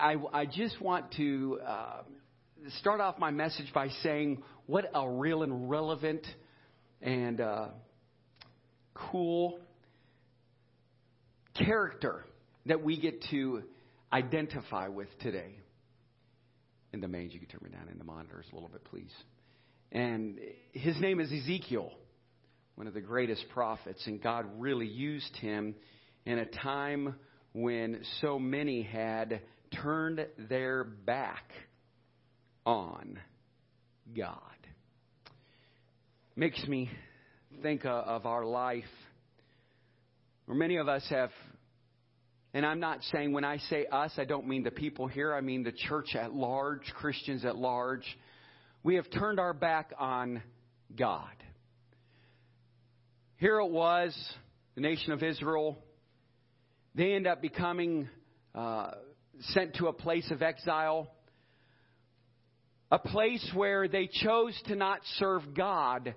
I, I just want to uh, start off my message by saying what a real and relevant and uh, cool character that we get to identify with today. In the mange, you can turn me down in the monitors a little bit, please. And his name is Ezekiel, one of the greatest prophets, and God really used him in a time when so many had turned their back on God. Makes me think of our life where many of us have, and I'm not saying when I say us, I don't mean the people here, I mean the church at large, Christians at large. We have turned our back on God. Here it was, the nation of Israel. They end up becoming uh, sent to a place of exile, a place where they chose to not serve God,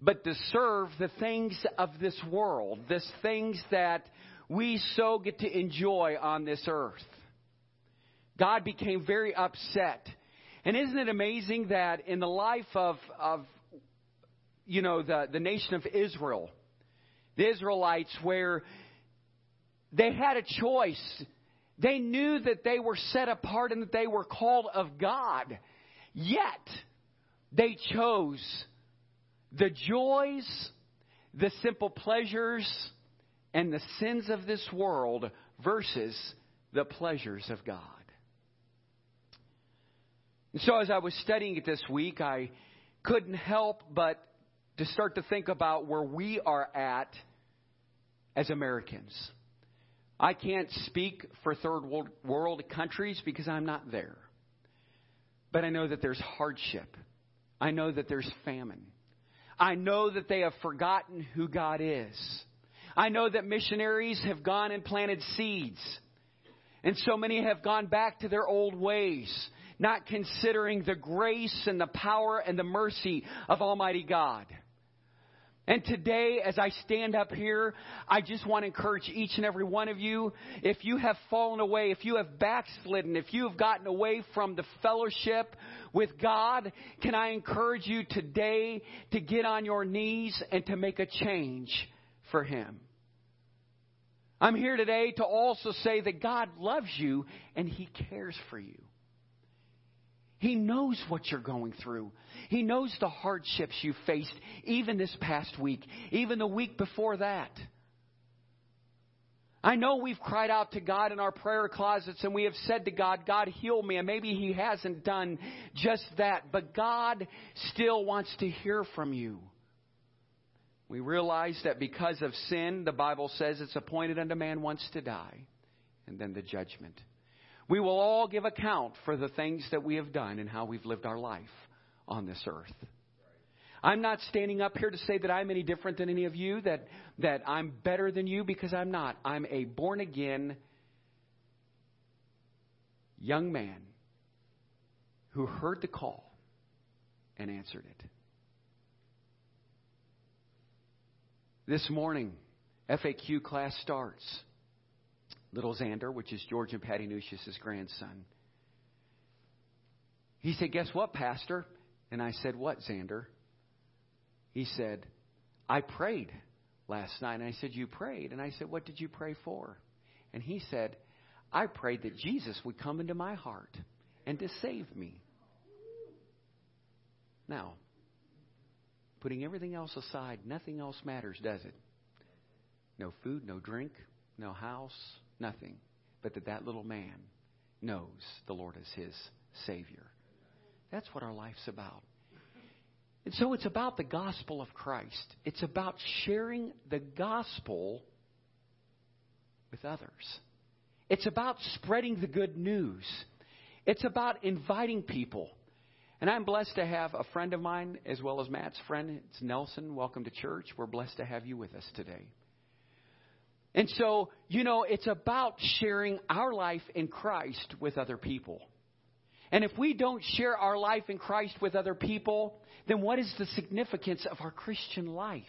but to serve the things of this world, the things that we so get to enjoy on this earth. God became very upset. And isn't it amazing that in the life of, of you know, the, the nation of Israel, the Israelites, where they had a choice they knew that they were set apart and that they were called of God. Yet, they chose the joys, the simple pleasures, and the sins of this world versus the pleasures of God. And so, as I was studying it this week, I couldn't help but to start to think about where we are at as Americans. I can't speak for third world countries because I'm not there. But I know that there's hardship. I know that there's famine. I know that they have forgotten who God is. I know that missionaries have gone and planted seeds. And so many have gone back to their old ways, not considering the grace and the power and the mercy of Almighty God. And today, as I stand up here, I just want to encourage each and every one of you. If you have fallen away, if you have backslidden, if you have gotten away from the fellowship with God, can I encourage you today to get on your knees and to make a change for Him? I'm here today to also say that God loves you and He cares for you. He knows what you're going through. He knows the hardships you faced, even this past week, even the week before that. I know we've cried out to God in our prayer closets and we have said to God, God, heal me. And maybe He hasn't done just that, but God still wants to hear from you. We realize that because of sin, the Bible says it's appointed unto man once to die, and then the judgment. We will all give account for the things that we have done and how we've lived our life on this earth. I'm not standing up here to say that I'm any different than any of you, that, that I'm better than you, because I'm not. I'm a born again young man who heard the call and answered it. This morning, FAQ class starts little Xander, which is George and Patty Nucius' grandson. He said, Guess what, Pastor? And I said, What, Xander? He said, I prayed last night. And I said, You prayed? And I said, What did you pray for? And he said, I prayed that Jesus would come into my heart and to save me. Now, putting everything else aside, nothing else matters, does it? No food, no drink, no house, Nothing. But that that little man knows the Lord is his Savior. That's what our life's about. And so it's about the gospel of Christ. It's about sharing the gospel with others. It's about spreading the good news. It's about inviting people. And I'm blessed to have a friend of mine as well as Matt's friend. It's Nelson. Welcome to church. We're blessed to have you with us today. And so, you know, it's about sharing our life in Christ with other people. And if we don't share our life in Christ with other people, then what is the significance of our Christian life?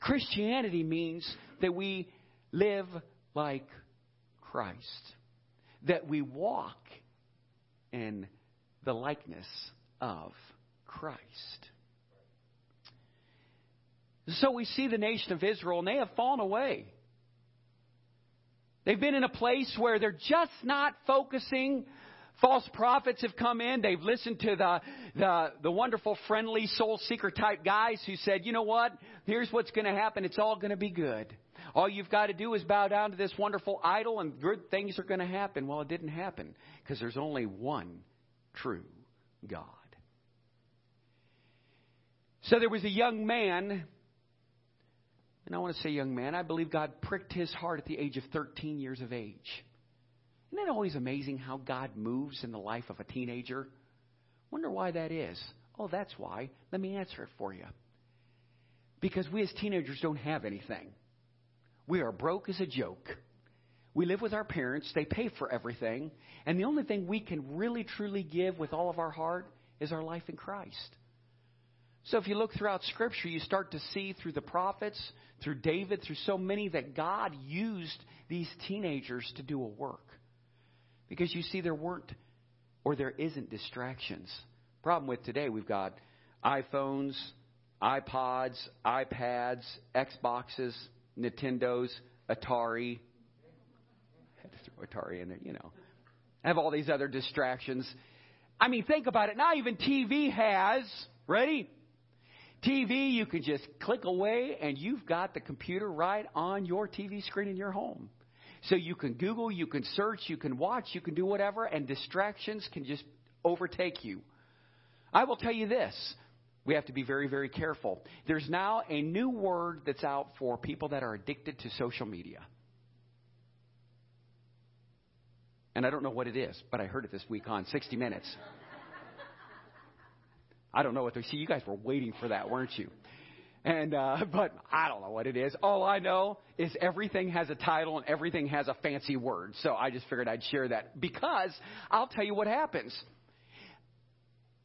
Christianity means that we live like Christ. that we walk in the likeness of Christ. So we see the nation of Israel, and they have fallen away. They've been in a place where they're just not focusing. False prophets have come in. They've listened to the, the, the wonderful, friendly, soul seeker type guys who said, you know what? Here's what's going to happen. It's all going to be good. All you've got to do is bow down to this wonderful idol and good things are going to happen. Well, it didn't happen because there's only one true God. So there was a young man, and I want to say young man, I believe God pricked his heart at the age of 13 years of age. Isn't it always amazing how God moves in the life of a teenager? Wonder why that is. Oh, that's why. Let me answer it for you. Because we as teenagers don't have anything. We are broke as a joke. We live with our parents, they pay for everything, and the only thing we can really truly give with all of our heart is our life in Christ. So if you look throughout Scripture, you start to see through the prophets, through David, through so many that God used these teenagers to do a work. Because you see, there weren't or there isn't distractions. Problem with today, we've got iPhones, iPods, iPads, Xboxes, Nintendos, Atari. I had to throw Atari in there, you know. I have all these other distractions. I mean, think about it. Now even TV has, ready? TV, you can just click away and you've got the computer right on your TV screen in your home. So you can Google, you can search, you can watch, you can do whatever, and distractions can just overtake you. I will tell you this we have to be very, very careful. There's now a new word that's out for people that are addicted to social media. And I don't know what it is, but I heard it this week on 60 Minutes. I don't know what they see. You guys were waiting for that, weren't you? And uh, but I don't know what it is. All I know is everything has a title and everything has a fancy word. So I just figured I'd share that because I'll tell you what happens.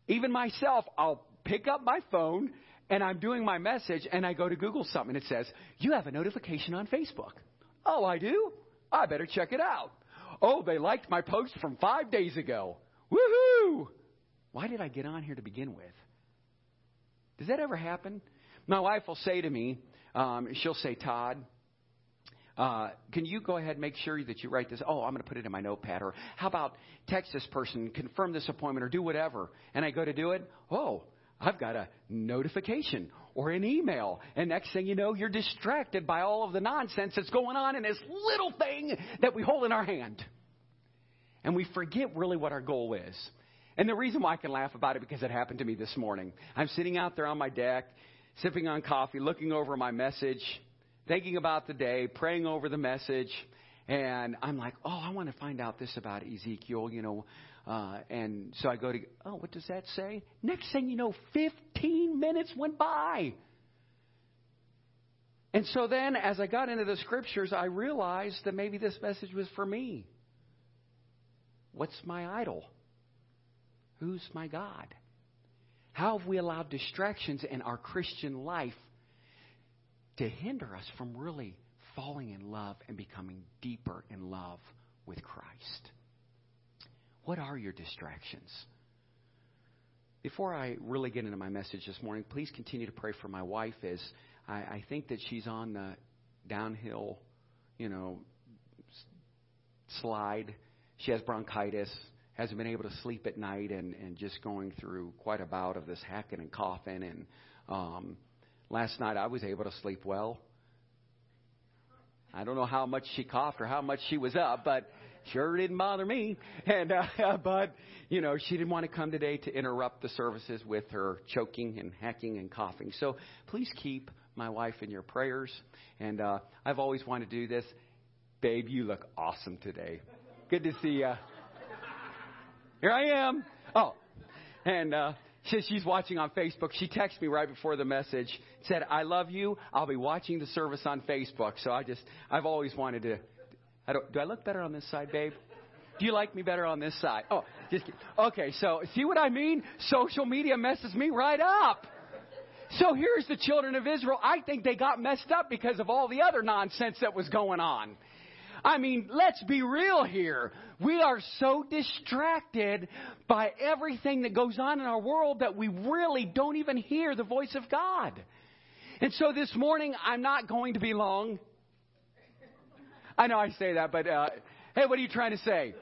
Even myself, I'll pick up my phone and I'm doing my message and I go to Google something and it says, You have a notification on Facebook. Oh, I do? I better check it out. Oh, they liked my post from five days ago. Woohoo! Why did I get on here to begin with? Does that ever happen? My wife will say to me, um, she'll say, Todd, uh, can you go ahead and make sure that you write this? Oh, I'm going to put it in my notepad. Or how about text this person, confirm this appointment, or do whatever. And I go to do it. Oh, I've got a notification or an email. And next thing you know, you're distracted by all of the nonsense that's going on in this little thing that we hold in our hand. And we forget really what our goal is. And the reason why I can laugh about it because it happened to me this morning. I'm sitting out there on my deck, sipping on coffee, looking over my message, thinking about the day, praying over the message, and I'm like, oh, I want to find out this about Ezekiel, you know. Uh, and so I go to, oh, what does that say? Next thing you know, 15 minutes went by. And so then, as I got into the scriptures, I realized that maybe this message was for me. What's my idol? Who's my God? How have we allowed distractions in our Christian life to hinder us from really falling in love and becoming deeper in love with Christ? What are your distractions? Before I really get into my message this morning, please continue to pray for my wife as I, I think that she's on the downhill, you know, slide. She has bronchitis, hasn't been able to sleep at night, and, and just going through quite a bout of this hacking and coughing. And um, last night I was able to sleep well. I don't know how much she coughed or how much she was up, but sure didn't bother me. And uh, but you know, she didn't want to come today to interrupt the services with her choking and hacking and coughing. So please keep my wife in your prayers. And uh, I've always wanted to do this. Babe, you look awesome today. Good to see you. Here I am. Oh, and uh, she, she's watching on Facebook. She texted me right before the message. Said, "I love you. I'll be watching the service on Facebook." So I just, I've always wanted to I don't, do I look better on this side, babe? Do you like me better on this side? Oh, just kidding. okay. So see what I mean? Social media messes me right up. So here's the children of Israel. I think they got messed up because of all the other nonsense that was going on. I mean, let's be real here. We are so distracted by everything that goes on in our world that we really don't even hear the voice of God. And so this morning, I'm not going to be long. I know I say that, but uh, hey, what are you trying to say?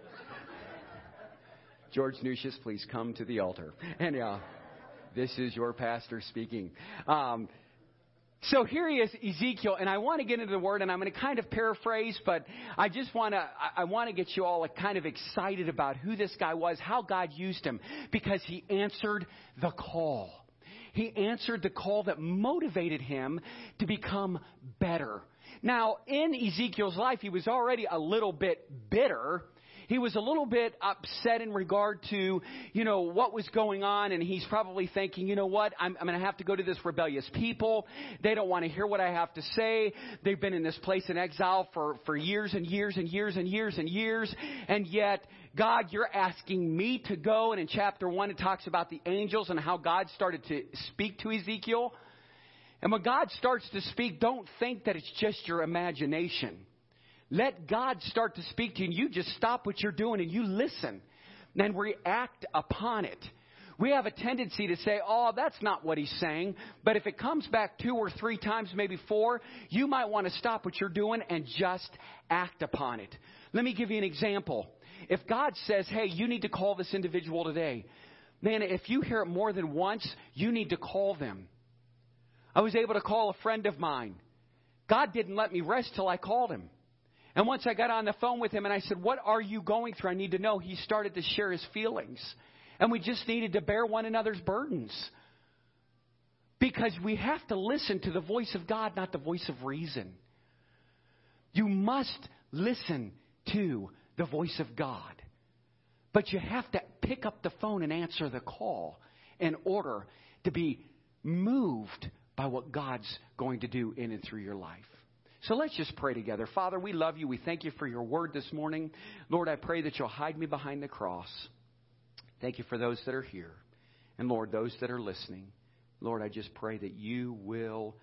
George Nucius, please come to the altar. And uh, this is your pastor speaking. Um, so here he is, Ezekiel, and I want to get into the word, and I'm going to kind of paraphrase, but I just want to, I want to get you all kind of excited about who this guy was, how God used him, because he answered the call. He answered the call that motivated him to become better. Now, in Ezekiel's life, he was already a little bit bitter he was a little bit upset in regard to, you know, what was going on, and he's probably thinking, you know what, I'm, I'm going to have to go to this rebellious people. They don't want to hear what I have to say. They've been in this place in exile for, for years and years and years and years and years, and yet, God, you're asking me to go. And in chapter 1, it talks about the angels and how God started to speak to Ezekiel. And when God starts to speak, don't think that it's just your imagination. Let God start to speak to you, and you just stop what you're doing and you listen and react upon it. We have a tendency to say, oh, that's not what he's saying. But if it comes back two or three times, maybe four, you might want to stop what you're doing and just act upon it. Let me give you an example. If God says, hey, you need to call this individual today, man, if you hear it more than once, you need to call them. I was able to call a friend of mine. God didn't let me rest till I called him. And once I got on the phone with him and I said, What are you going through? I need to know. He started to share his feelings. And we just needed to bear one another's burdens. Because we have to listen to the voice of God, not the voice of reason. You must listen to the voice of God. But you have to pick up the phone and answer the call in order to be moved by what God's going to do in and through your life. So let's just pray together. Father, we love you. We thank you for your word this morning. Lord, I pray that you'll hide me behind the cross. Thank you for those that are here. And Lord, those that are listening. Lord, I just pray that you will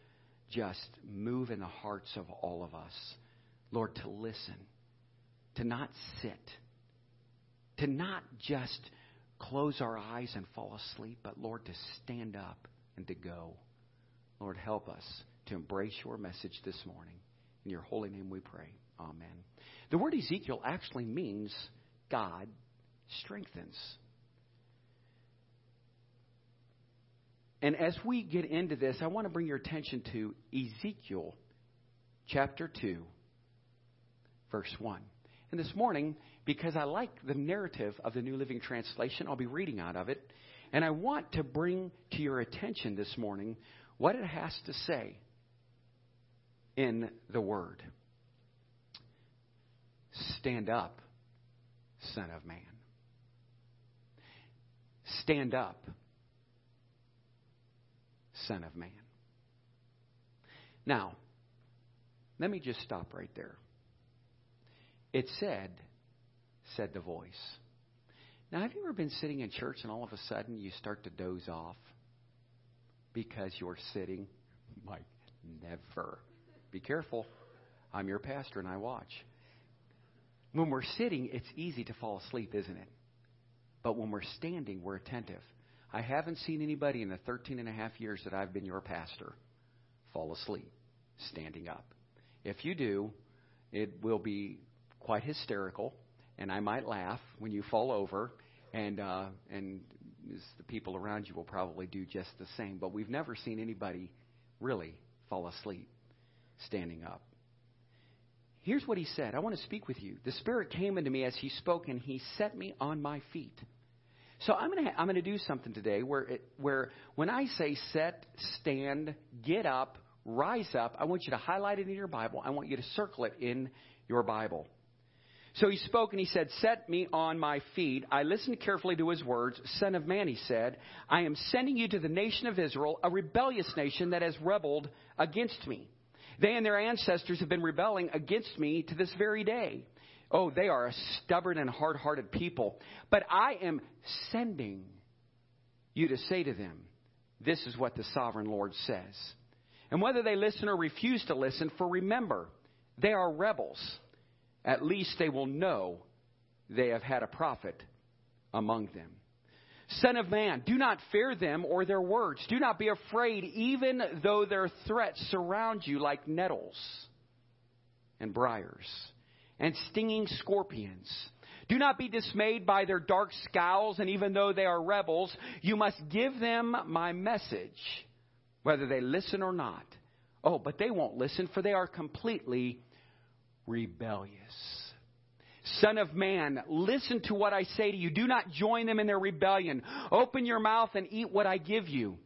just move in the hearts of all of us. Lord, to listen, to not sit, to not just close our eyes and fall asleep, but Lord, to stand up and to go. Lord, help us to embrace your message this morning. In your holy name we pray. Amen. The word Ezekiel actually means God strengthens. And as we get into this, I want to bring your attention to Ezekiel chapter 2, verse 1. And this morning, because I like the narrative of the New Living Translation, I'll be reading out of it. And I want to bring to your attention this morning what it has to say in the Word. Stand up, Son of Man. Stand up, Son of Man. Now, let me just stop right there. It said, said the voice. Now, have you ever been sitting in church and all of a sudden you start to doze off because you're sitting? Mike, never. Be careful. I'm your pastor and I watch. When we're sitting, it's easy to fall asleep, isn't it? But when we're standing, we're attentive. I haven't seen anybody in the 13 and a half years that I've been your pastor fall asleep standing up. If you do, it will be quite hysterical, and I might laugh when you fall over, and uh, and the people around you will probably do just the same. But we've never seen anybody really fall asleep standing up. Here's what he said I want to speak with you. The Spirit came into me as he spoke, and he set me on my feet. So I'm going to I'm going to do something today where it, where when I say set, stand, get up, rise up, I want you to highlight it in your Bible. I want you to circle it in your Bible. So he spoke and he said, Set me on my feet. I listened carefully to his words. Son of man, he said, I am sending you to the nation of Israel, a rebellious nation that has rebelled against me. They and their ancestors have been rebelling against me to this very day. Oh, they are a stubborn and hard hearted people. But I am sending you to say to them, This is what the sovereign Lord says. And whether they listen or refuse to listen, for remember, they are rebels. at least they will know they have had a prophet among them. Son of man, do not fear them or their words. Do not be afraid, even though their threats surround you like nettles and briars and stinging scorpions. Do not be dismayed by their dark scowls, and even though they are rebels, you must give them my message, whether they listen or not. Oh, but they won't listen, for they are completely rebellious. Son of man, listen to what I say to you. Do not join them in their rebellion. Open your mouth and eat what I give you.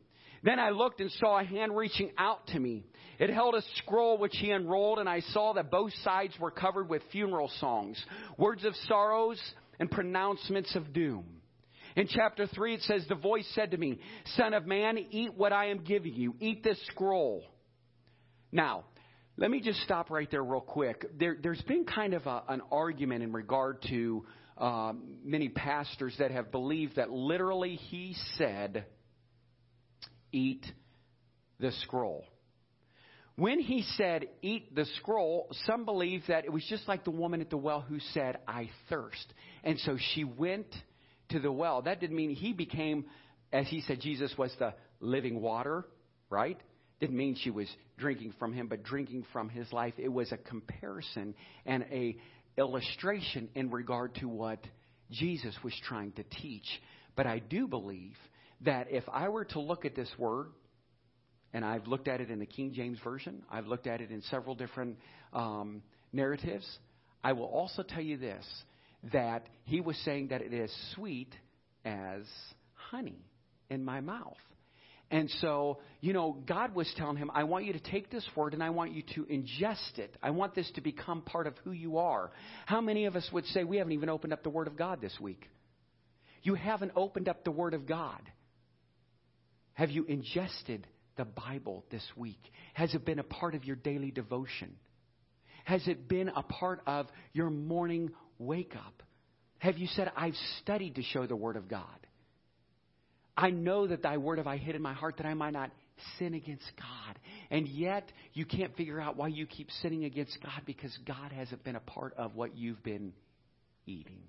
Then I looked and saw a hand reaching out to me. It held a scroll which he unrolled, and I saw that both sides were covered with funeral songs, words of sorrows, and pronouncements of doom. In chapter 3, it says, The voice said to me, Son of man, eat what I am giving you. Eat this scroll. Now, let me just stop right there, real quick. There, has been kind of a, an argument in regard to uh, many pastors that have believed that literally he said, Eat the scroll. When he said, Eat the scroll, some believe that it was just like the woman at the well who said, I thirst. And so she went to the well. That didn't mean he became, as he said, Jesus was the living water, right? Didn't mean she was drinking from him, but drinking from his life. It was a comparison and a illustration in regard to what Jesus was trying to teach. But I do believe that if I were to look at this word, and I've looked at it in the King James Version, I've looked at it in several different um, narratives, I will also tell you this that he was saying that it is sweet as honey in my mouth. And so, you know, God was telling him, I want you to take this word and I want you to ingest it. I want this to become part of who you are. How many of us would say we haven't even opened up the Word of God this week? You haven't opened up the Word of God. Have you ingested the Bible this week? Has it been a part of your daily devotion? Has it been a part of your morning wake up? Have you said, I've studied to show the Word of God? I know that thy word have I hid in my heart that I might not sin against God. And yet, you can't figure out why you keep sinning against God because God hasn't been a part of what you've been eating.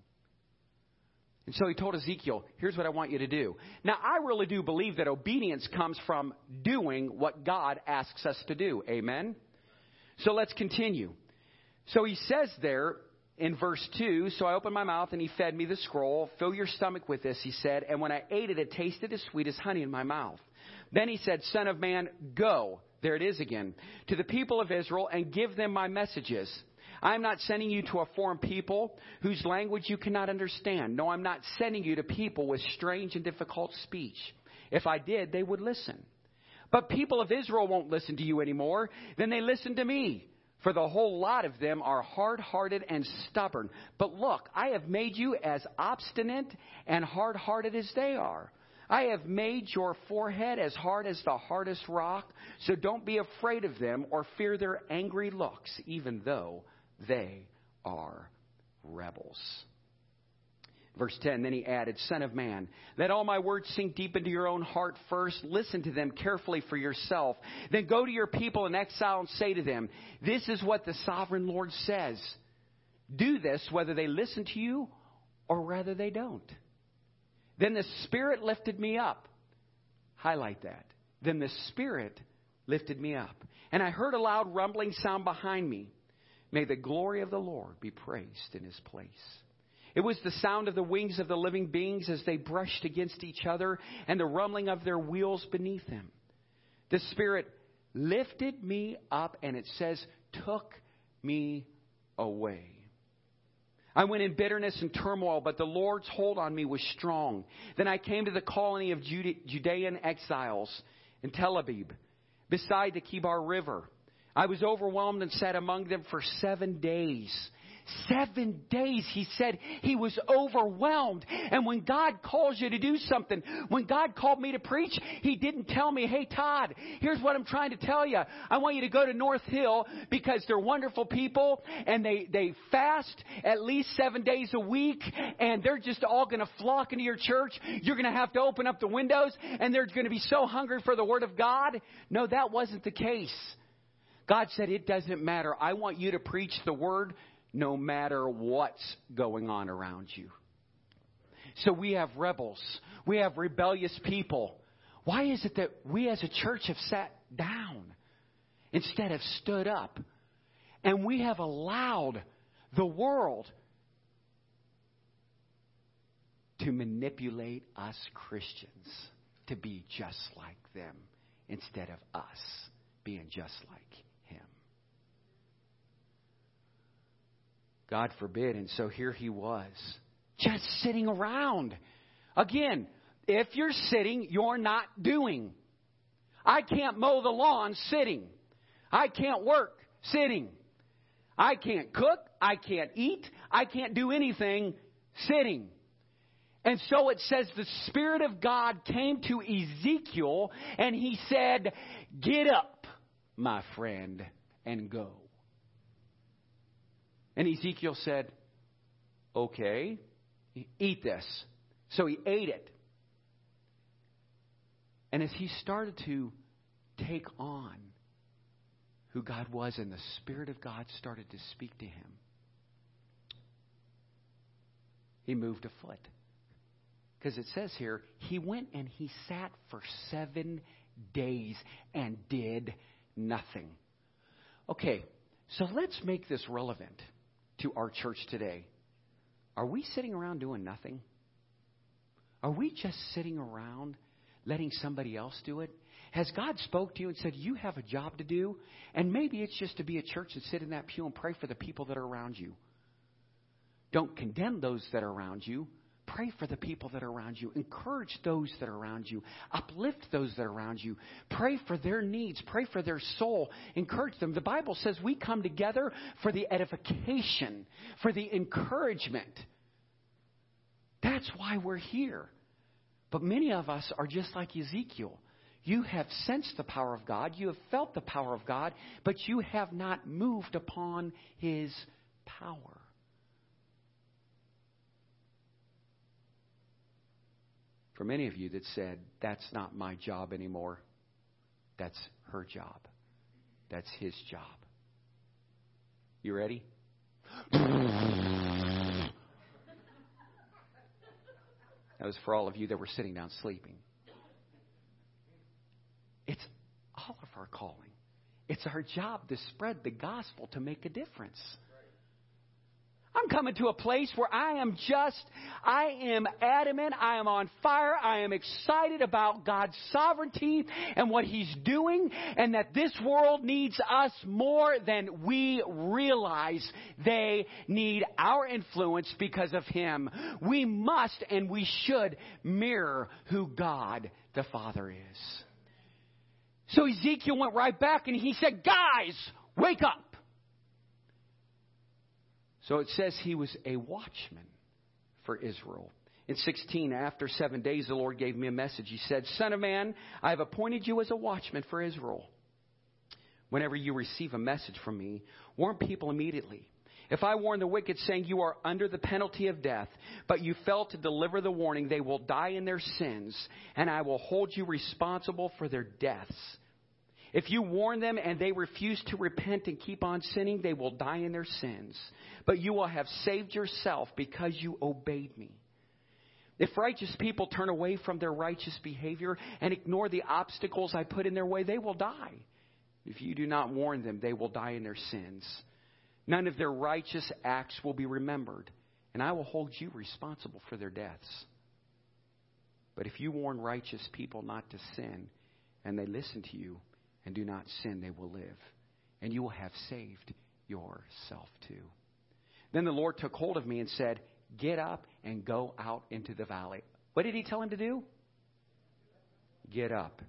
And so he told Ezekiel, here's what I want you to do. Now, I really do believe that obedience comes from doing what God asks us to do. Amen? So let's continue. So he says there in verse 2 So I opened my mouth, and he fed me the scroll. Fill your stomach with this, he said. And when I ate it, it tasted as sweet as honey in my mouth. Then he said, Son of man, go. There it is again. To the people of Israel, and give them my messages. I am not sending you to a foreign people whose language you cannot understand. No, I'm not sending you to people with strange and difficult speech. If I did, they would listen. But people of Israel won't listen to you anymore. Then they listen to me. For the whole lot of them are hard hearted and stubborn. But look, I have made you as obstinate and hard hearted as they are. I have made your forehead as hard as the hardest rock, so don't be afraid of them or fear their angry looks, even though they are rebels. Verse 10, then he added, Son of man, let all my words sink deep into your own heart first. Listen to them carefully for yourself. Then go to your people in exile and say to them, This is what the sovereign Lord says. Do this whether they listen to you or whether they don't. Then the Spirit lifted me up. Highlight that. Then the Spirit lifted me up. And I heard a loud rumbling sound behind me. May the glory of the Lord be praised in his place. It was the sound of the wings of the living beings as they brushed against each other and the rumbling of their wheels beneath them. The Spirit lifted me up, and it says, took me away. I went in bitterness and turmoil, but the Lord's hold on me was strong. Then I came to the colony of Judean exiles in Tel Aviv, beside the Kebar River. I was overwhelmed and sat among them for seven days. Seven days, he said he was overwhelmed. And when God calls you to do something, when God called me to preach, he didn't tell me, hey, Todd, here's what I'm trying to tell you. I want you to go to North Hill because they're wonderful people and they, they fast at least seven days a week and they're just all going to flock into your church. You're going to have to open up the windows and they're going to be so hungry for the Word of God. No, that wasn't the case. God said, It doesn't matter. I want you to preach the Word no matter what's going on around you. So we have rebels. We have rebellious people. Why is it that we as a church have sat down instead of stood up? And we have allowed the world to manipulate us Christians to be just like them instead of us being just like him. God forbid. And so here he was, just sitting around. Again, if you're sitting, you're not doing. I can't mow the lawn sitting. I can't work sitting. I can't cook. I can't eat. I can't do anything sitting. And so it says the Spirit of God came to Ezekiel and he said, Get up, my friend, and go. And Ezekiel said, Okay, eat this. So he ate it. And as he started to take on who God was, and the Spirit of God started to speak to him, he moved a foot. Because it says here, he went and he sat for seven days and did nothing. Okay, so let's make this relevant to our church today. Are we sitting around doing nothing? Are we just sitting around letting somebody else do it? Has God spoke to you and said you have a job to do? And maybe it's just to be at church and sit in that pew and pray for the people that are around you. Don't condemn those that are around you. Pray for the people that are around you. Encourage those that are around you. Uplift those that are around you. Pray for their needs. Pray for their soul. Encourage them. The Bible says we come together for the edification, for the encouragement. That's why we're here. But many of us are just like Ezekiel. You have sensed the power of God, you have felt the power of God, but you have not moved upon his power. For many of you that said, That's not my job anymore. That's her job. That's his job. You ready? that was for all of you that were sitting down sleeping. It's all of our calling. It's our job to spread the gospel to make a difference. I'm coming to a place where I am just, I am adamant, I am on fire, I am excited about God's sovereignty and what He's doing, and that this world needs us more than we realize they need our influence because of Him. We must and we should mirror who God the Father is. So Ezekiel went right back and he said, Guys, wake up. So it says he was a watchman for Israel. In 16, after seven days, the Lord gave me a message. He said, Son of man, I have appointed you as a watchman for Israel. Whenever you receive a message from me, warn people immediately. If I warn the wicked, saying you are under the penalty of death, but you fail to deliver the warning, they will die in their sins, and I will hold you responsible for their deaths. If you warn them and they refuse to repent and keep on sinning, they will die in their sins. But you will have saved yourself because you obeyed me. If righteous people turn away from their righteous behavior and ignore the obstacles I put in their way, they will die. If you do not warn them, they will die in their sins. None of their righteous acts will be remembered, and I will hold you responsible for their deaths. But if you warn righteous people not to sin, and they listen to you, and do not sin, they will live. And you will have saved yourself too. Then the Lord took hold of me and said, Get up and go out into the valley. What did he tell him to do? Get up,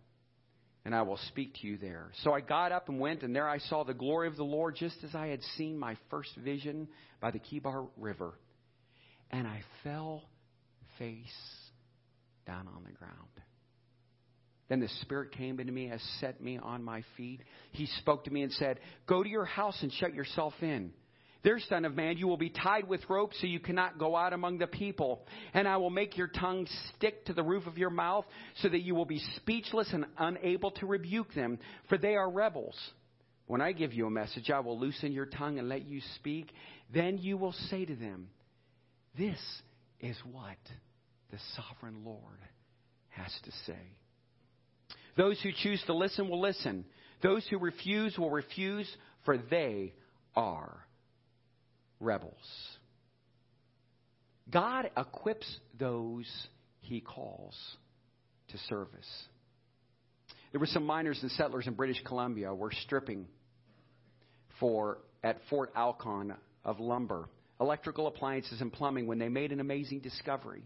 and I will speak to you there. So I got up and went, and there I saw the glory of the Lord just as I had seen my first vision by the Kebar River. And I fell face down on the ground. Then the Spirit came into me, and set me on my feet. He spoke to me and said, Go to your house and shut yourself in. There, Son of Man, you will be tied with ropes so you cannot go out among the people. And I will make your tongue stick to the roof of your mouth so that you will be speechless and unable to rebuke them, for they are rebels. When I give you a message, I will loosen your tongue and let you speak. Then you will say to them, This is what the sovereign Lord has to say. Those who choose to listen will listen. Those who refuse will refuse, for they are rebels. God equips those he calls to service. There were some miners and settlers in British Columbia were stripping for at Fort Alcon of lumber, electrical appliances and plumbing when they made an amazing discovery.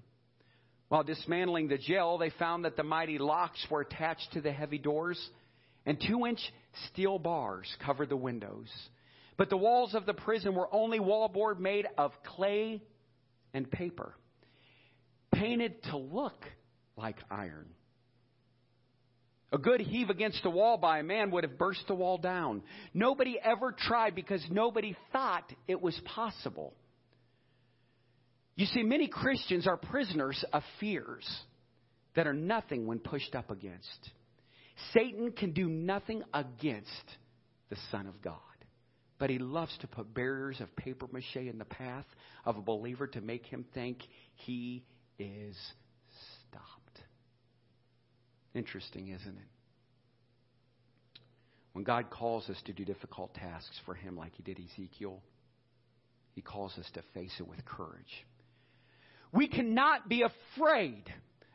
While dismantling the jail, they found that the mighty locks were attached to the heavy doors and two inch steel bars covered the windows. But the walls of the prison were only wallboard made of clay and paper, painted to look like iron. A good heave against the wall by a man would have burst the wall down. Nobody ever tried because nobody thought it was possible. You see, many Christians are prisoners of fears that are nothing when pushed up against. Satan can do nothing against the Son of God. But he loves to put barriers of paper mache in the path of a believer to make him think he is stopped. Interesting, isn't it? When God calls us to do difficult tasks for him, like he did Ezekiel, he calls us to face it with courage. We cannot be afraid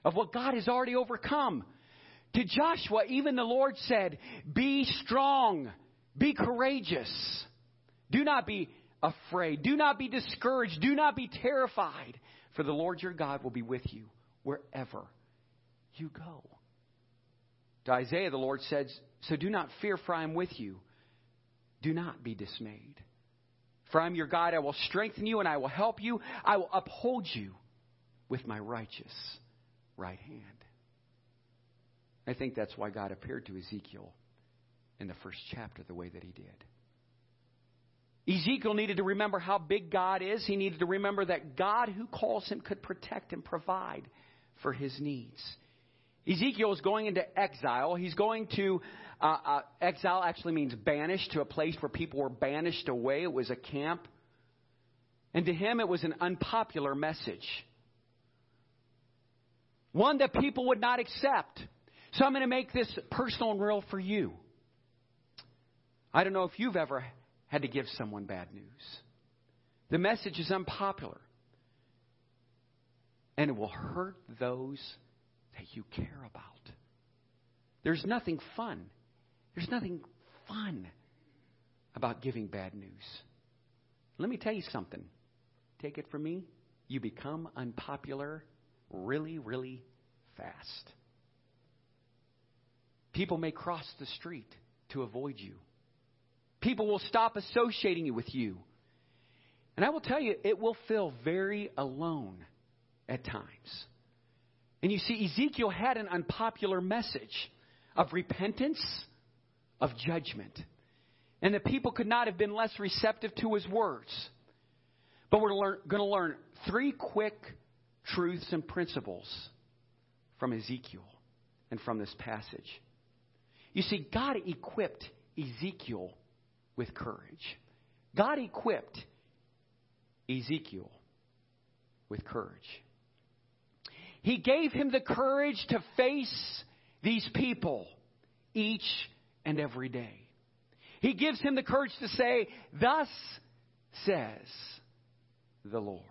of what God has already overcome. To Joshua, even the Lord said, Be strong, be courageous. Do not be afraid. Do not be discouraged. Do not be terrified, for the Lord your God will be with you wherever you go. To Isaiah, the Lord said, So do not fear, for I am with you. Do not be dismayed. For I am your God. I will strengthen you and I will help you. I will uphold you with my righteous right hand. I think that's why God appeared to Ezekiel in the first chapter the way that he did. Ezekiel needed to remember how big God is. He needed to remember that God who calls him could protect and provide for his needs. Ezekiel is going into exile. He's going to, uh, uh, exile actually means banished to a place where people were banished away. It was a camp. And to him, it was an unpopular message one that people would not accept. So I'm going to make this personal and real for you. I don't know if you've ever had to give someone bad news. The message is unpopular. And it will hurt those that you care about. There's nothing fun. There's nothing fun about giving bad news. Let me tell you something. Take it from me. You become unpopular really, really fast. People may cross the street to avoid you. People will stop associating with you. And I will tell you, it will feel very alone at times. And you see, Ezekiel had an unpopular message of repentance, of judgment. And the people could not have been less receptive to his words. But we're going to learn three quick truths and principles from Ezekiel and from this passage. You see, God equipped Ezekiel with courage. God equipped Ezekiel with courage. He gave him the courage to face these people each and every day. He gives him the courage to say, Thus says the Lord.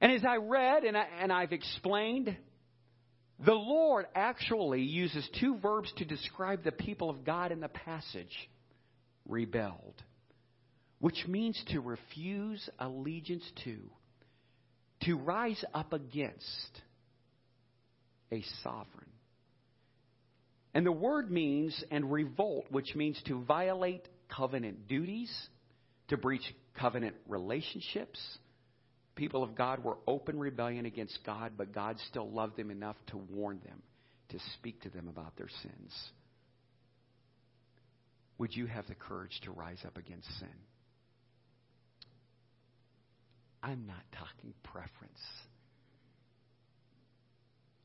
And as I read and, I, and I've explained, the Lord actually uses two verbs to describe the people of God in the passage. Rebelled, which means to refuse allegiance to, to rise up against a sovereign. And the word means, and revolt, which means to violate covenant duties, to breach covenant relationships people of God were open rebellion against God, but God still loved them enough to warn them, to speak to them about their sins. Would you have the courage to rise up against sin? I'm not talking preference.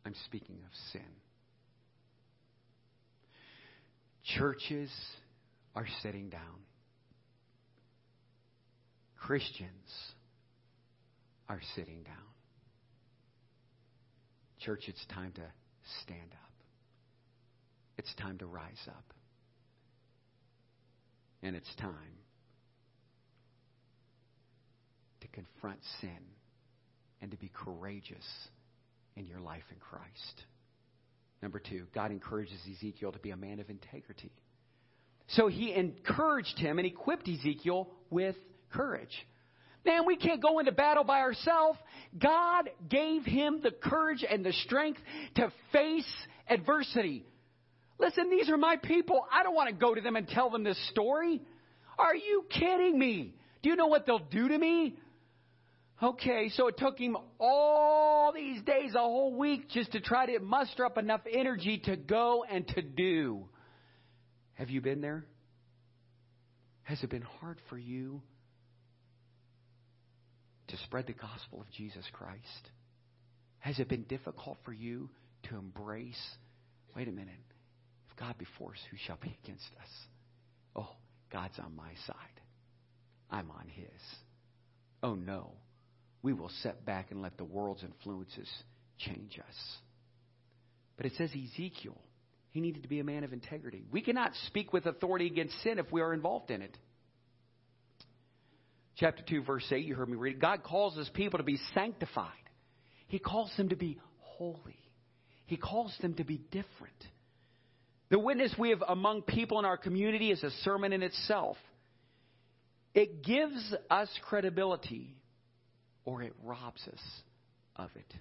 I'm speaking of sin. Churches are sitting down. Christians are sitting down. Church, it's time to stand up. It's time to rise up. And it's time to confront sin and to be courageous in your life in Christ. Number two, God encourages Ezekiel to be a man of integrity. So he encouraged him and equipped Ezekiel with courage. Man, we can't go into battle by ourselves. God gave him the courage and the strength to face adversity. Listen, these are my people. I don't want to go to them and tell them this story. Are you kidding me? Do you know what they'll do to me? Okay, so it took him all these days, a whole week, just to try to muster up enough energy to go and to do. Have you been there? Has it been hard for you to spread the gospel of Jesus Christ? Has it been difficult for you to embrace? Wait a minute. If God be for us, who shall be against us? Oh, God's on my side. I'm on His. Oh no we will set back and let the world's influences change us. But it says Ezekiel, he needed to be a man of integrity. We cannot speak with authority against sin if we are involved in it. Chapter 2, verse 8, you heard me read it. God calls his people to be sanctified, he calls them to be holy, he calls them to be different. The witness we have among people in our community is a sermon in itself. It gives us credibility or it robs us of it.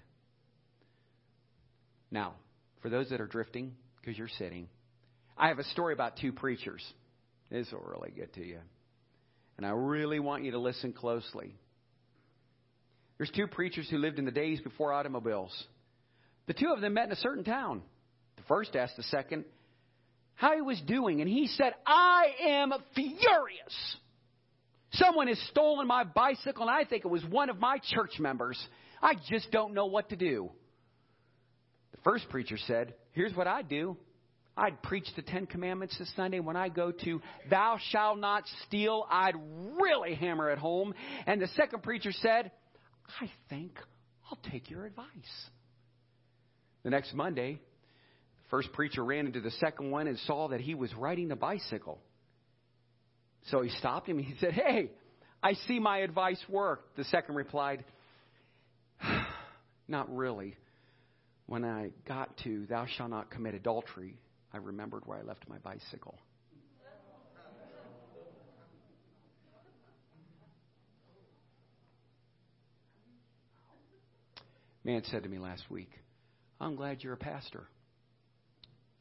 Now, for those that are drifting, because you're sitting, I have a story about two preachers. This will really get to you. And I really want you to listen closely. There's two preachers who lived in the days before automobiles. The two of them met in a certain town. The first asked the second how he was doing, and he said, I am furious. Someone has stolen my bicycle, and I think it was one of my church members. I just don't know what to do. The first preacher said, Here's what I'd do. I'd preach the Ten Commandments this Sunday. When I go to Thou shalt not steal, I'd really hammer it home. And the second preacher said, I think I'll take your advice. The next Monday, the first preacher ran into the second one and saw that he was riding the bicycle. So he stopped him. He said, Hey, I see my advice worked. The second replied, Not really. When I got to, Thou shalt not commit adultery, I remembered where I left my bicycle. Man said to me last week, I'm glad you're a pastor.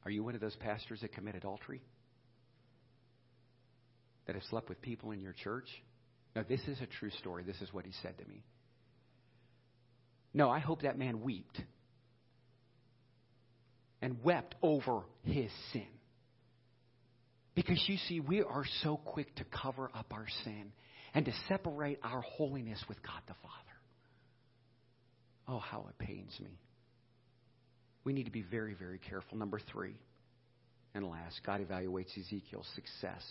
Are you one of those pastors that commit adultery? that have slept with people in your church? No, this is a true story. This is what he said to me. No, I hope that man wept and wept over his sin. Because you see, we are so quick to cover up our sin and to separate our holiness with God the Father. Oh, how it pains me. We need to be very, very careful. Number three, and last, God evaluates Ezekiel's success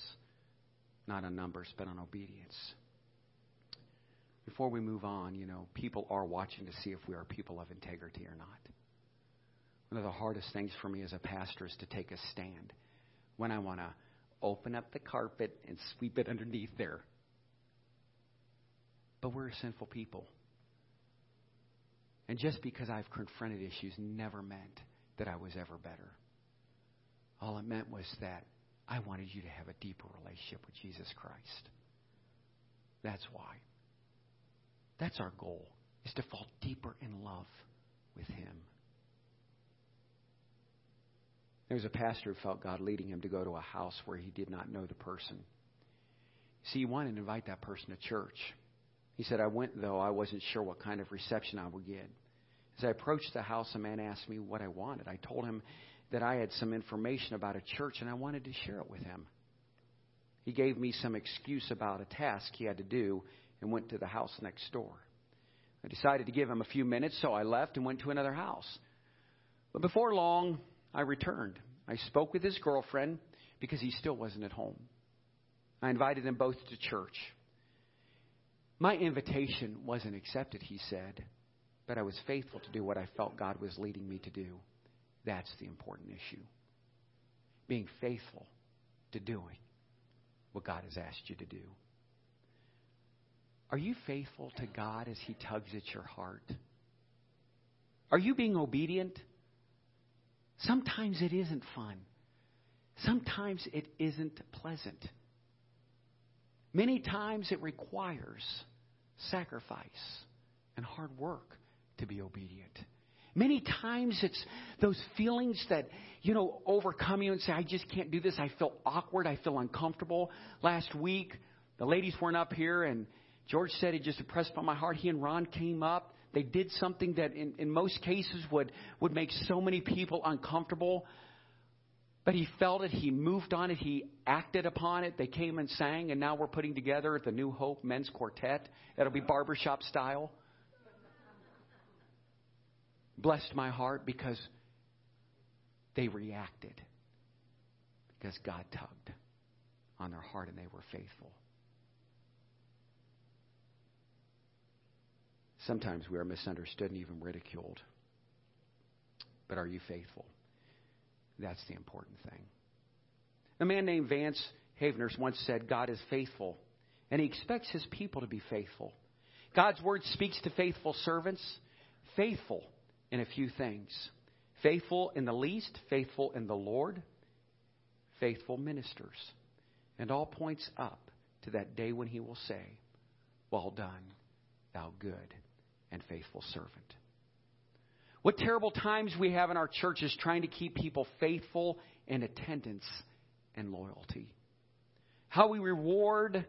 not on numbers, but on obedience. Before we move on, you know, people are watching to see if we are people of integrity or not. One of the hardest things for me as a pastor is to take a stand when I want to open up the carpet and sweep it underneath there. But we're sinful people. And just because I've confronted issues never meant that I was ever better. All it meant was that I wanted you to have a deeper relationship with Jesus Christ. That's why. That's our goal, is to fall deeper in love with Him. There was a pastor who felt God leading him to go to a house where he did not know the person. See, he wanted to invite that person to church. He said, I went, though I wasn't sure what kind of reception I would get. As I approached the house, a man asked me what I wanted. I told him that I had some information about a church and I wanted to share it with him. He gave me some excuse about a task he had to do and went to the house next door. I decided to give him a few minutes, so I left and went to another house. But before long, I returned. I spoke with his girlfriend because he still wasn't at home. I invited them both to church. My invitation wasn't accepted, he said, but I was faithful to do what I felt God was leading me to do. That's the important issue. Being faithful to doing what God has asked you to do. Are you faithful to God as He tugs at your heart? Are you being obedient? Sometimes it isn't fun. Sometimes it isn't pleasant. Many times it requires sacrifice and hard work to be obedient. Many times it's those feelings that, you know, overcome you and say, I just can't do this. I feel awkward. I feel uncomfortable. Last week, the ladies weren't up here, and George said it just impressed upon my heart. He and Ron came up. They did something that in, in most cases would, would make so many people uncomfortable. But he felt it. He moved on it. He acted upon it. They came and sang, and now we're putting together the New Hope Men's Quartet. It'll be barbershop style blessed my heart because they reacted. Because God tugged on their heart and they were faithful. Sometimes we are misunderstood and even ridiculed. But are you faithful? That's the important thing. A man named Vance Havners once said, God is faithful, and he expects his people to be faithful. God's word speaks to faithful servants. Faithful in a few things faithful in the least, faithful in the Lord, faithful ministers. And all points up to that day when he will say, Well done, thou good and faithful servant. What terrible times we have in our churches trying to keep people faithful in attendance and loyalty. How we reward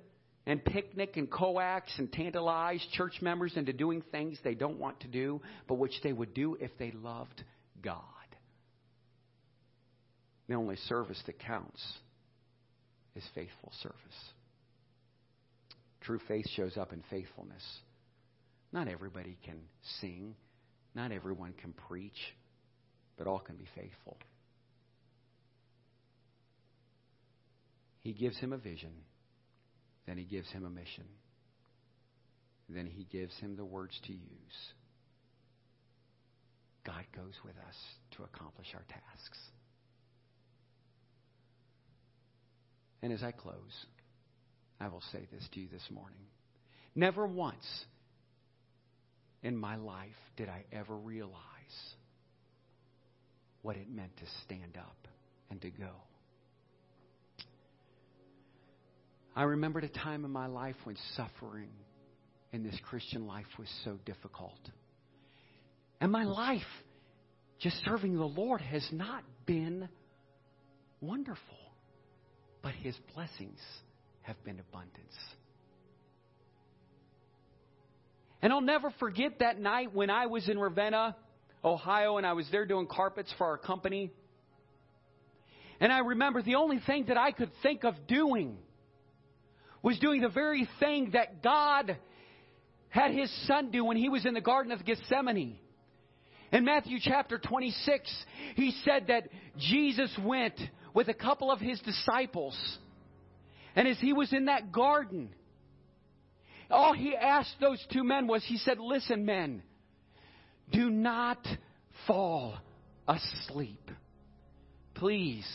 and picnic and coax and tantalize church members into doing things they don't want to do, but which they would do if they loved God. The only service that counts is faithful service. True faith shows up in faithfulness. Not everybody can sing, not everyone can preach, but all can be faithful. He gives him a vision. Then he gives him a mission. Then he gives him the words to use. God goes with us to accomplish our tasks. And as I close, I will say this to you this morning. Never once in my life did I ever realize what it meant to stand up and to go. I remembered a time in my life when suffering in this Christian life was so difficult. And my life, just serving the Lord, has not been wonderful, but His blessings have been abundance. And I'll never forget that night when I was in Ravenna, Ohio, and I was there doing carpets for our company. And I remember the only thing that I could think of doing was doing the very thing that God had his son do when he was in the Garden of Gethsemane. In Matthew chapter 26, he said that Jesus went with a couple of his disciples. And as he was in that garden, all he asked those two men was, He said, Listen, men, do not fall asleep. Please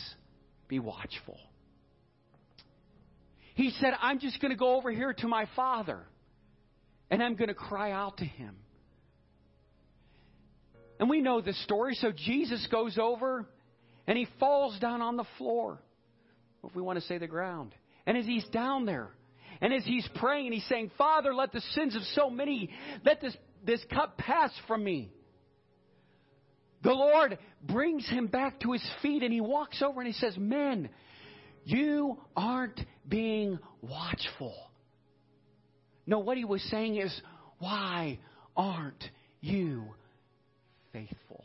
be watchful. He said, I'm just going to go over here to my father and I'm going to cry out to him. And we know the story. So Jesus goes over and he falls down on the floor. If we want to say the ground. And as he's down there, and as he's praying, and he's saying, Father, let the sins of so many, let this, this cup pass from me. The Lord brings him back to his feet and he walks over and he says, Men, you aren't being watchful. No, what he was saying is, why aren't you faithful?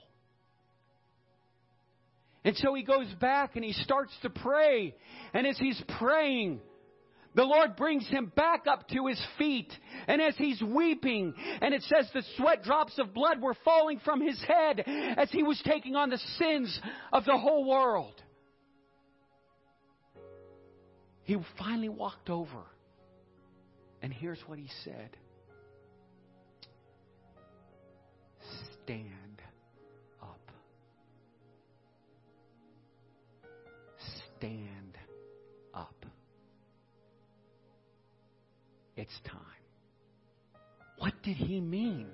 And so he goes back and he starts to pray. And as he's praying, the Lord brings him back up to his feet. And as he's weeping, and it says the sweat drops of blood were falling from his head as he was taking on the sins of the whole world. He finally walked over. And here's what he said Stand up. Stand It's time. What did he mean?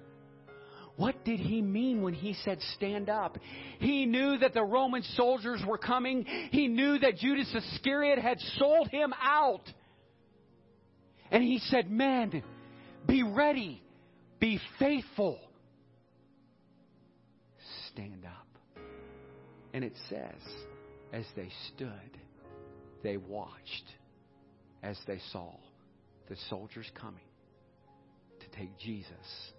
What did he mean when he said stand up? He knew that the Roman soldiers were coming. He knew that Judas Iscariot had sold him out. And he said, Men, be ready, be faithful. Stand up. And it says, as they stood, they watched as they saw the soldiers coming to take Jesus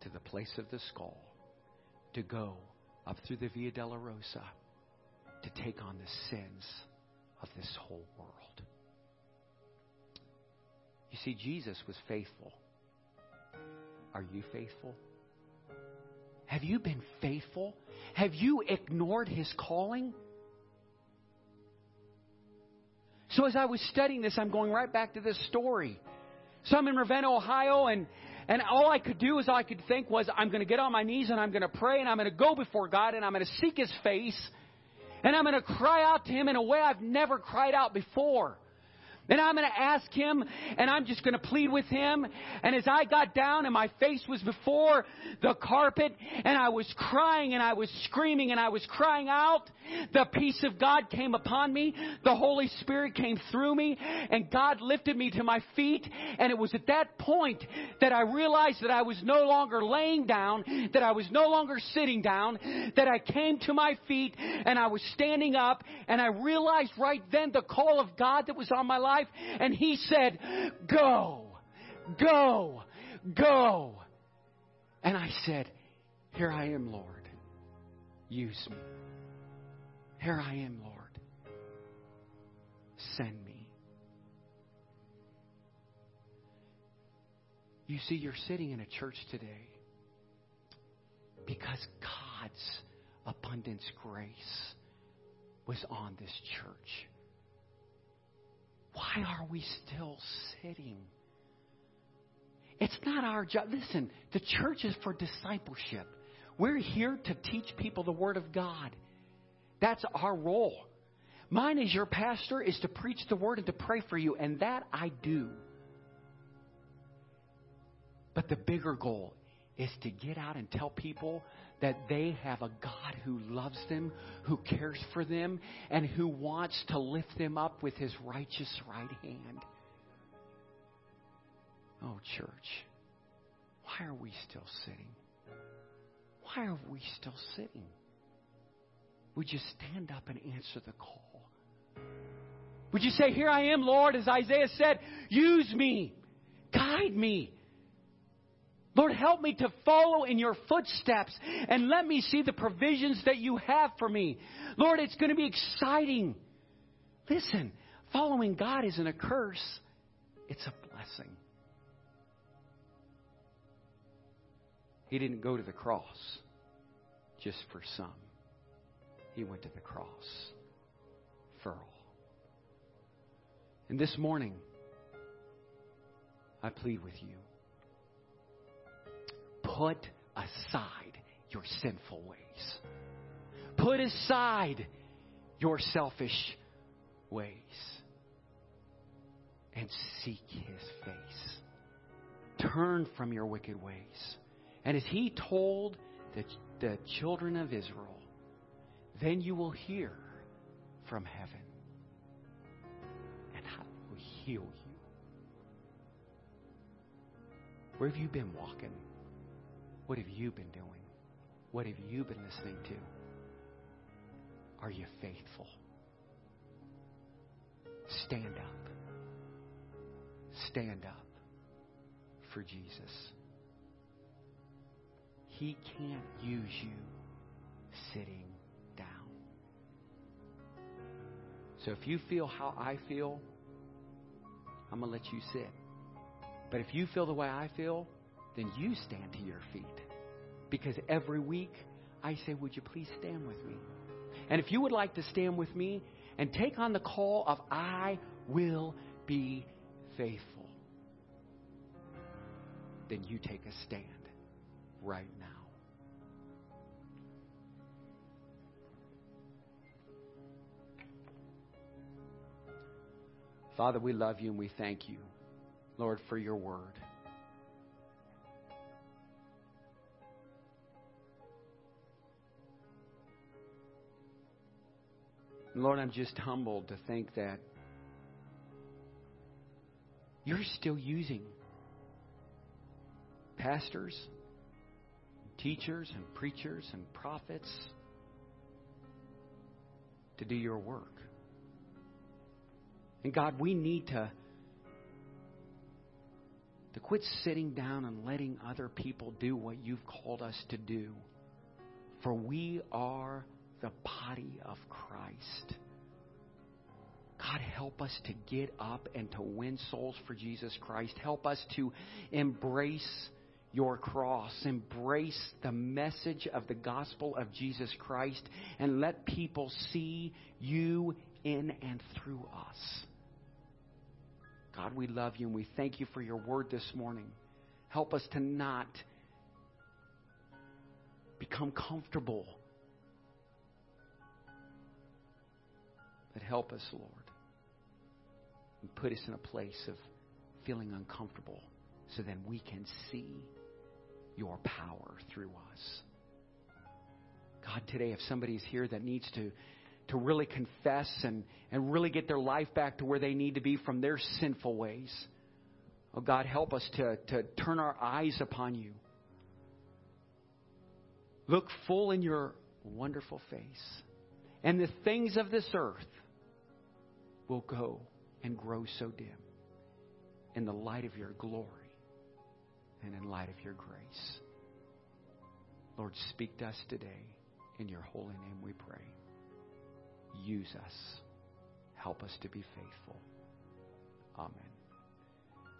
to the place of the skull, to go up through the Via Dolorosa, to take on the sins of this whole world. You see, Jesus was faithful. Are you faithful? Have you been faithful? Have you ignored his calling? So, as I was studying this, I'm going right back to this story. So, I'm in Ravenna, Ohio, and, and all I could do is all I could think was, I'm going to get on my knees and I'm going to pray and I'm going to go before God and I'm going to seek His face and I'm going to cry out to Him in a way I've never cried out before. And I'm going to ask him, and I'm just going to plead with him. And as I got down, and my face was before the carpet, and I was crying, and I was screaming, and I was crying out, the peace of God came upon me. The Holy Spirit came through me, and God lifted me to my feet. And it was at that point that I realized that I was no longer laying down, that I was no longer sitting down, that I came to my feet, and I was standing up, and I realized right then the call of God that was on my life life. And he said, Go, go, go. And I said, Here I am, Lord. Use me. Here I am, Lord. Send me. You see, you're sitting in a church today because God's abundance grace was on this church. Why are we still sitting? It's not our job. Listen, the church is for discipleship. We're here to teach people the Word of God. That's our role. Mine as your pastor is to preach the Word and to pray for you, and that I do. But the bigger goal is to get out and tell people that they have a God who loves them, who cares for them, and who wants to lift them up with his righteous right hand. Oh, church, why are we still sitting? Why are we still sitting? Would you stand up and answer the call? Would you say, Here I am, Lord, as Isaiah said, use me, guide me, Lord, help me to follow in your footsteps and let me see the provisions that you have for me. Lord, it's going to be exciting. Listen, following God isn't a curse, it's a blessing. He didn't go to the cross just for some, He went to the cross for all. And this morning, I plead with you put aside your sinful ways. Put aside your selfish ways and seek his face. Turn from your wicked ways. And as he told the, the children of Israel, then you will hear from heaven and I will heal you. Where have you been walking? What have you been doing? What have you been listening to? Are you faithful? Stand up. Stand up for Jesus. He can't use you sitting down. So if you feel how I feel, I'm going to let you sit. But if you feel the way I feel, then you stand to your feet. Because every week I say, Would you please stand with me? And if you would like to stand with me and take on the call of I will be faithful, then you take a stand right now. Father, we love you and we thank you, Lord, for your word. Lord, I'm just humbled to think that you're still using pastors, teachers, and preachers and prophets to do your work. And God, we need to to quit sitting down and letting other people do what you've called us to do. For we are the body of Christ. God, help us to get up and to win souls for Jesus Christ. Help us to embrace your cross, embrace the message of the gospel of Jesus Christ, and let people see you in and through us. God, we love you and we thank you for your word this morning. Help us to not become comfortable, help us, Lord, and put us in a place of feeling uncomfortable so then we can see your power through us. God, today, if somebody's here that needs to, to really confess and, and really get their life back to where they need to be from their sinful ways, oh God, help us to, to turn our eyes upon you. Look full in your wonderful face. And the things of this earth will go and grow so dim in the light of your glory and in light of your grace. Lord, speak to us today. In your holy name we pray. Use us. Help us to be faithful. Amen.